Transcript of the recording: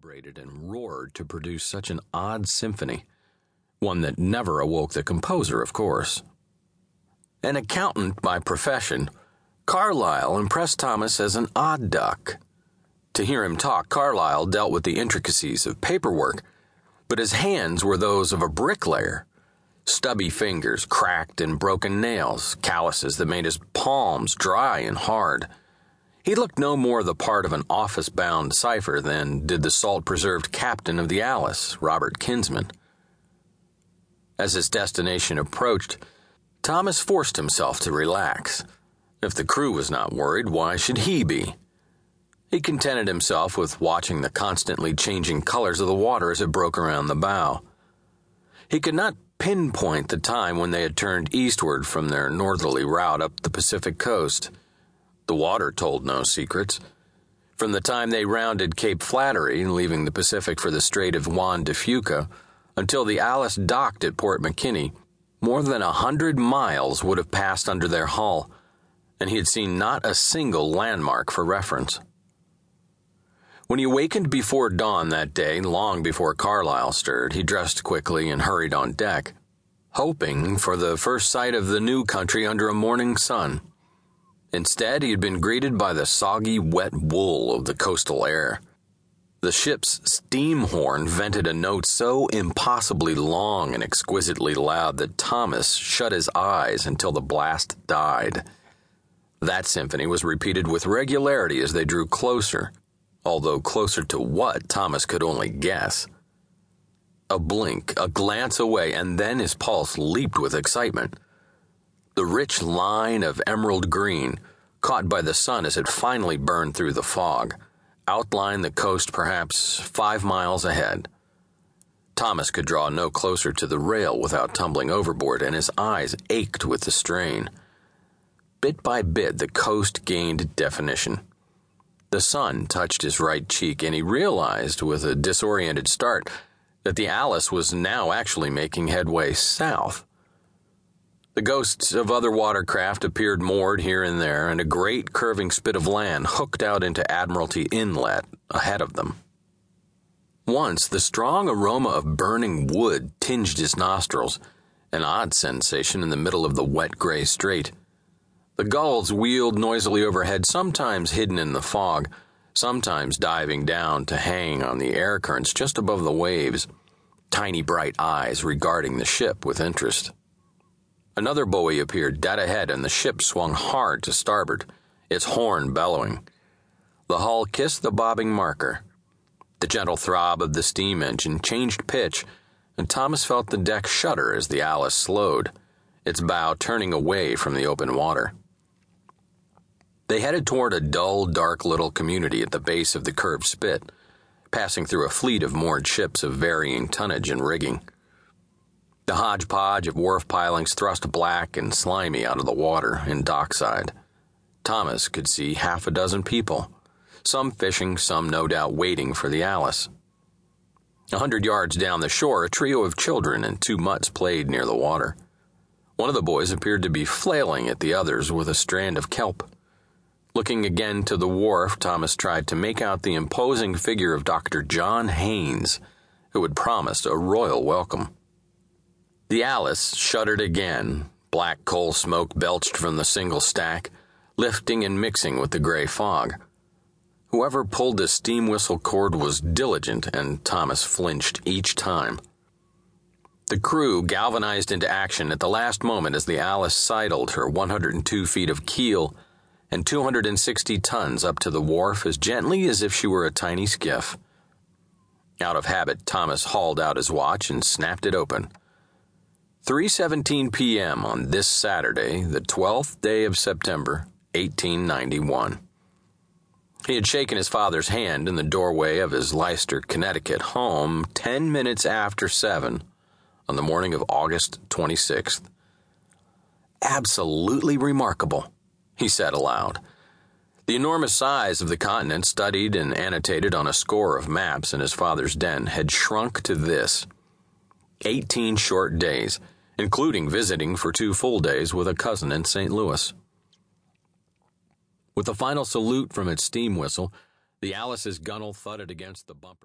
vibrated and roared to produce such an odd symphony, one that never awoke the composer, of course. An accountant by profession, Carlyle impressed Thomas as an odd duck. To hear him talk, Carlyle dealt with the intricacies of paperwork, but his hands were those of a bricklayer. Stubby fingers, cracked and broken nails, calluses that made his palms dry and hard. He looked no more the part of an office bound cipher than did the salt preserved captain of the Alice, Robert Kinsman. As his destination approached, Thomas forced himself to relax. If the crew was not worried, why should he be? He contented himself with watching the constantly changing colors of the water as it broke around the bow. He could not pinpoint the time when they had turned eastward from their northerly route up the Pacific coast. The water told no secrets. From the time they rounded Cape Flattery, leaving the Pacific for the Strait of Juan de Fuca, until the Alice docked at Port McKinney, more than a hundred miles would have passed under their hull, and he had seen not a single landmark for reference. When he awakened before dawn that day, long before Carlyle stirred, he dressed quickly and hurried on deck, hoping for the first sight of the new country under a morning sun. Instead, he had been greeted by the soggy, wet wool of the coastal air. The ship's steam horn vented a note so impossibly long and exquisitely loud that Thomas shut his eyes until the blast died. That symphony was repeated with regularity as they drew closer, although closer to what Thomas could only guess. A blink, a glance away, and then his pulse leaped with excitement. The rich line of emerald green, caught by the sun as it finally burned through the fog, outlined the coast perhaps five miles ahead. Thomas could draw no closer to the rail without tumbling overboard, and his eyes ached with the strain. Bit by bit, the coast gained definition. The sun touched his right cheek, and he realized, with a disoriented start, that the Alice was now actually making headway south. The ghosts of other watercraft appeared moored here and there, and a great curving spit of land hooked out into Admiralty Inlet ahead of them. Once the strong aroma of burning wood tinged his nostrils, an odd sensation in the middle of the wet gray strait. The gulls wheeled noisily overhead, sometimes hidden in the fog, sometimes diving down to hang on the air currents just above the waves, tiny bright eyes regarding the ship with interest. Another buoy appeared dead ahead, and the ship swung hard to starboard, its horn bellowing. The hull kissed the bobbing marker. The gentle throb of the steam engine changed pitch, and Thomas felt the deck shudder as the Alice slowed, its bow turning away from the open water. They headed toward a dull, dark little community at the base of the curved spit, passing through a fleet of moored ships of varying tonnage and rigging. The hodgepodge of wharf pilings thrust black and slimy out of the water in dockside. Thomas could see half a dozen people, some fishing, some no doubt waiting for the Alice. A hundred yards down the shore, a trio of children and two mutts played near the water. One of the boys appeared to be flailing at the others with a strand of kelp. Looking again to the wharf, Thomas tried to make out the imposing figure of Dr. John Haynes, who had promised a royal welcome. The Alice shuddered again. Black coal smoke belched from the single stack, lifting and mixing with the gray fog. Whoever pulled the steam whistle cord was diligent, and Thomas flinched each time. The crew galvanized into action at the last moment as the Alice sidled her 102 feet of keel and 260 tons up to the wharf as gently as if she were a tiny skiff. Out of habit, Thomas hauled out his watch and snapped it open. 3:17 p.m. on this Saturday, the 12th day of September, 1891. He had shaken his father's hand in the doorway of his Leicester, Connecticut home 10 minutes after 7 on the morning of August 26th. Absolutely remarkable, he said aloud. The enormous size of the continent, studied and annotated on a score of maps in his father's den, had shrunk to this 18 short days including visiting for two full days with a cousin in St. Louis. With a final salute from its steam whistle, the Alice's gunwale thudded against the bumper.